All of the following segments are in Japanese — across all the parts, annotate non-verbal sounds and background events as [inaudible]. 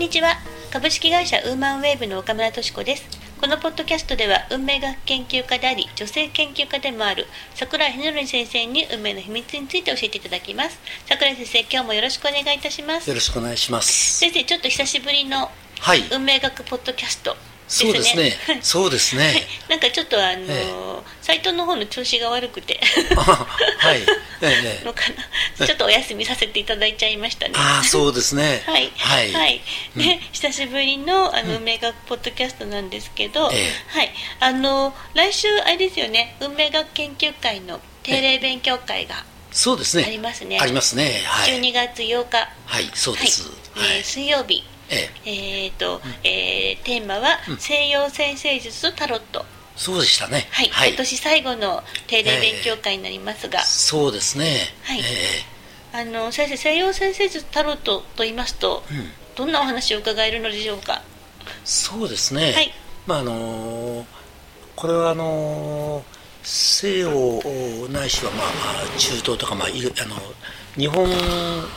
にちは。株式会社ウーマンウェーブの岡村敏子です。このポッドキャストでは運命学研究家であり女性研究家でもある桜井ひのり先生に運命の秘密について教えていただきます。桜井先生今日もよろしくお願いいたします。よろしくお願いします。先生ちょっと久しぶりのはい。運命学ポッドキャストそうですね。そうですね、はい、なんかちょっとあの、えサイトの方の調子が悪くて。あ [laughs] はい。ええのかな。ちょっとお休みさせていただいちゃいましたね。ああそうですね。はい、はい、はい。で久しぶりのあの、運命学ポッドキャストなんですけど、ええ。はい、あの来週あれですよね。運命学研究会の定例勉強会がそうですね。ありますね。ありますね。はい。12月8日、はいそうです。はい。えー水曜日ええ。えーとえーテーマは、西洋占星術とタロット、そうでしたね。はい。今年最後の定例勉強会になりますが、そうですね。はい。えあの先生西洋占星術タロットと言いますと、えうん。どんなお話を伺えるのでしょうか？そうですね、はい。まああのーこれはあのー西洋ないしはまあまあ中東とかまああの日本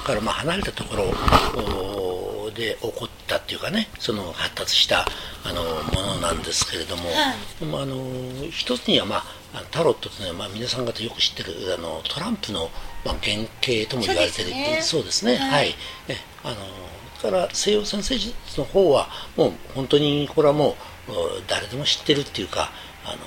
からまあ離れたところおで起こったっていうかねその発達したあのものなんですけれども、はい。あの一つにはまあタロットというのはまあ皆さん方よく知ってるあのトランプのまあ原型とも言われてるそうですね。そうですね。はい。はい、えあのだから西洋占星術の方はもう本当にこれはもうお誰でも知ってるっていうかあの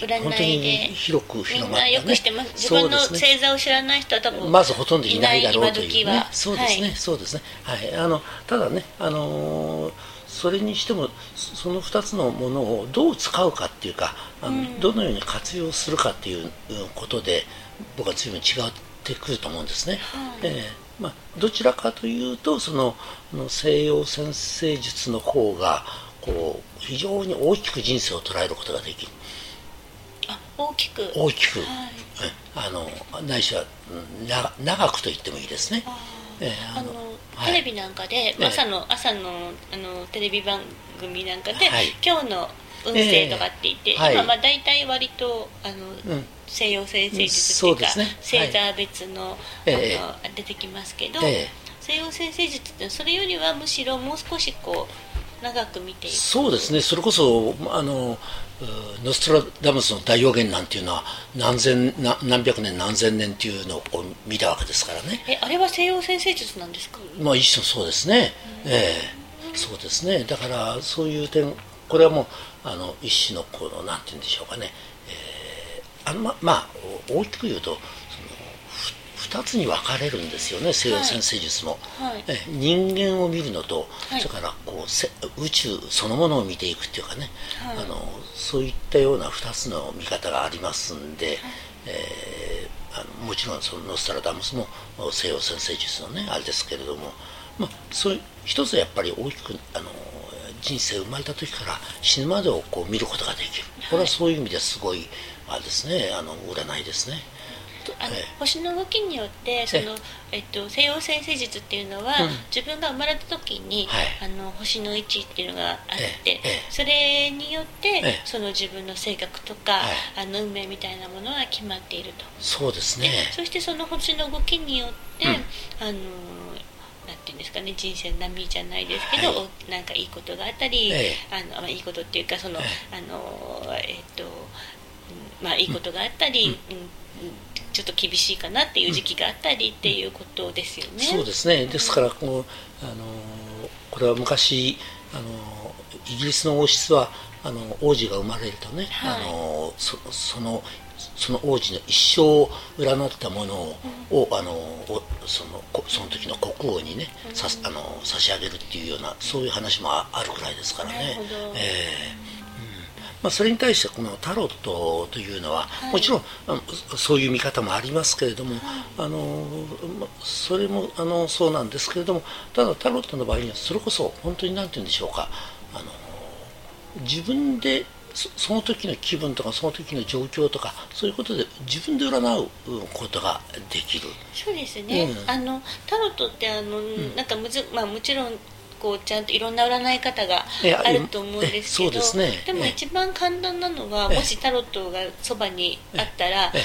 占本当にいで。広く広まったね。なよく知ってます。自分の星座を知らない人は多分まずほとんどいないだろうというね。そうですね、はい。そうですね。はい。あのただねあのーそれにしてもそその2つのものをどう使うかっていうかあの、どのように活用するかっていううんことで僕は随分違ってくると思うんですね、ええまあ、どちらかというとその西洋占星術の方がこう非常に大きく人生を捉えることができる。あ大きく。大きく、はい。えあのないしはうんな長くと言ってもいいですね。ええあのはい。テレビなんかで、え朝の朝のあのテレビ番組なんかで、はい。今日の運勢とかって言って、ええ。はい。今まあ大体割とあの、うん。西洋占星術っていうか、そうね。星座別の,、ええ。あの出てきますけど、ええ。西洋占星術ってそれよりはむしろもう少しこう長く見ていくそうですね、それこそあのうノストラダムスの大予言なんていうのは何千な何百年何千年っていうのを見たわけですからね、えあれは西洋占星術なんですか？まあ一種そうですね、ええ。そうですね、だからそういう点、これはもうあの一種のこのなんて言うんでしょうかね、えーあのままあ大きく言うと2つに分かれるんですよね、西洋占星術も。はい。ええ人間を見るのと、はい。それからこうせ宇宙そのものを見ていくっていうかね、はい。あのそういったような2つの見方がありますんで、えーあのもちろんそのノストラダムスも西洋占星術のねあれですけれども、まあ、そういう一つはやっぱり大きくあの人生生まれた時から死ぬまでをこう見ることができる。これはそういう意味ですごいあれですねあの占いですね。あのええ星の動きによってその、えっと、西洋占星術っていうのは、うん。自分が生まれた時に、はい。あの星の位置っていうのがあって、ええ。ええ。それによって、ええ。その自分の性格とか、はい。あの運命みたいなものが決まっていると、そうですね。そしてその星の動きによって、うん。あのなんていうんですかね人生の波じゃないですけど、はい。おなんかいいことがあったり、えあのまあいいことっていうかその、えあのえっとうんまあいいことがあったり、うんうんちょっと厳しいかなっていう時期があったりっていうことですよね。そうですね、ですからこの、あのこれは昔、あのイギリスの王室はあの王子が生まれるとね、はい。あのそそのその王子の一生を占ったものを,、をあのおそのこその時の国王にね、さあの差し上げるっていうようなそういう話もああるくらいですからね。ええまあ、それに対してこのタロットというのは、い。もちろんあのそういう見方もありますけれども、あのまそれもあのそうなんですけれどもただタロットの場合にはそれこそ本当に何て言うんでしょうかあの自分でそその時の気分とかその時の状況とかそういうことで自分で占うことができる。そうですね、うん。あのタロットってあの、なんかむず、まあ、もちろんこうちゃんといろんな占い方がえああると思うんですけどですね。でもえ一番簡単なのはえもしタロットがそばにあったらあえ。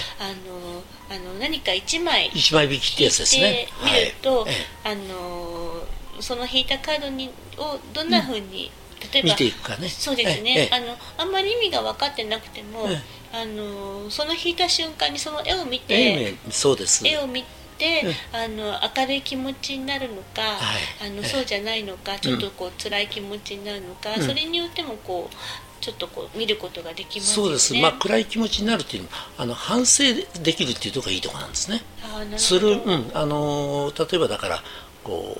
のあの何か1枚一枚引きってやつですね。て。みると、はい。えあのその引いたカードにをどんな風に、例えば見ていくかね。そうですええねあのあんまり意味が分かってなくても、えあのその引いた瞬間にその絵を見て、ええそうです。絵を見て、えあの明るい気持ちになるのか、はい。あのええ。そうじゃないのかちょっとこう辛い気持ちになるのか、うん。それによってもこうちょっとこう見ることができますよね。そうです、まあ、暗い気持ちになるっていうのもあの反省できるっていうところがいいところなんですね。あーなるうん、あのー例えばだからこ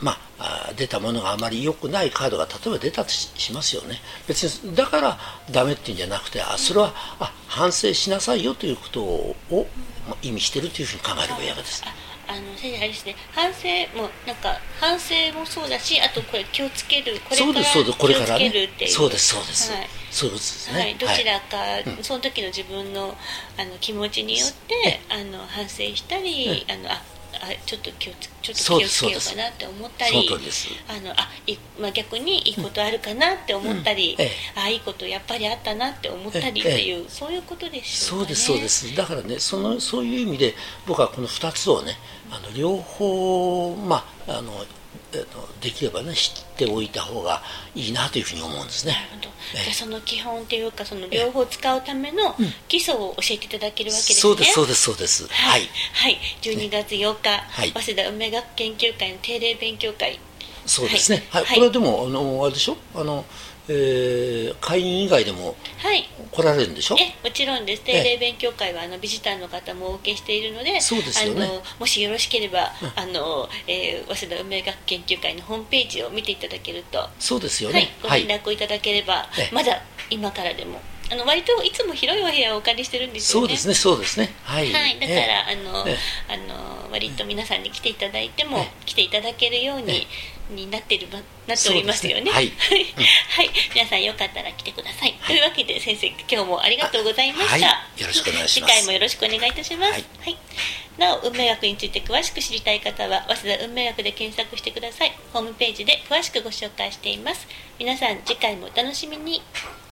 うまあ出たものがあまり良くないカードが例えば出たとししますよね。別にだからダメっていうんじゃなくてあそれはあ反省しなさいよということををまあ意味してるというふうに考えればいいわけですああの先生あれですね。反省もなんか反省もそうだしあとこれ気をつけるこれからこれから気をつけるっていう。ねそうですそうです、はい。そういうことですね、はい、どちらか、うん。その時の自分のあの気持ちによってあの反省したり、あのああちょっと気をつちょっと気をつけようかなって思ったりあのあい、まあ、逆にいいことあるかなって思ったり、うん。ええ。あいいことやっぱりあったなって思ったりっていう、そういうことでしょうかね。そうですそうです。だからねそのそういう意味で僕はこの2つをねあの両方まああのえっとできればね知っておいた方がいいなというふうに思うんですね。じゃあその基本っていうかその両方使うための基礎を教えていただけるわけですね。そうですそうですそうです。ははい。い、はい、12月8日、はい。早稲田梅学研究会の定例勉強会。そうですね。はい、はい。これはでもあのあれでしょ？あの、えー会員以外でもはい。来られるんでしょ？えもちろんです。定例勉強会はあのビジターの方もお受けしているのでそうですよね。あのもしよろしければ、あのえー早稲田梅学研究会のホームページを見ていただけると、そうですよはいね、ご連絡をいただければ、ええ。まだ今からでも。あの割といつも広いお部屋をお借りしてるんですよね。そうですね。そうですね。はい、はい、だから、えあの、えあの割と皆さんに来ていただいても、え来ていただけるように、になってるばなっておりますよね。ねはいはい、皆さんよかったら来てください。というわけで先生今日もありがとうございました。はいよろしくお願いします [laughs] 次回もよろしくお願いいたします。ははいい。なお運命学について詳しく知りたい方は早稲田運命学で検索してください。ホームページで詳しくご紹介しています。皆さん次回もお楽しみに。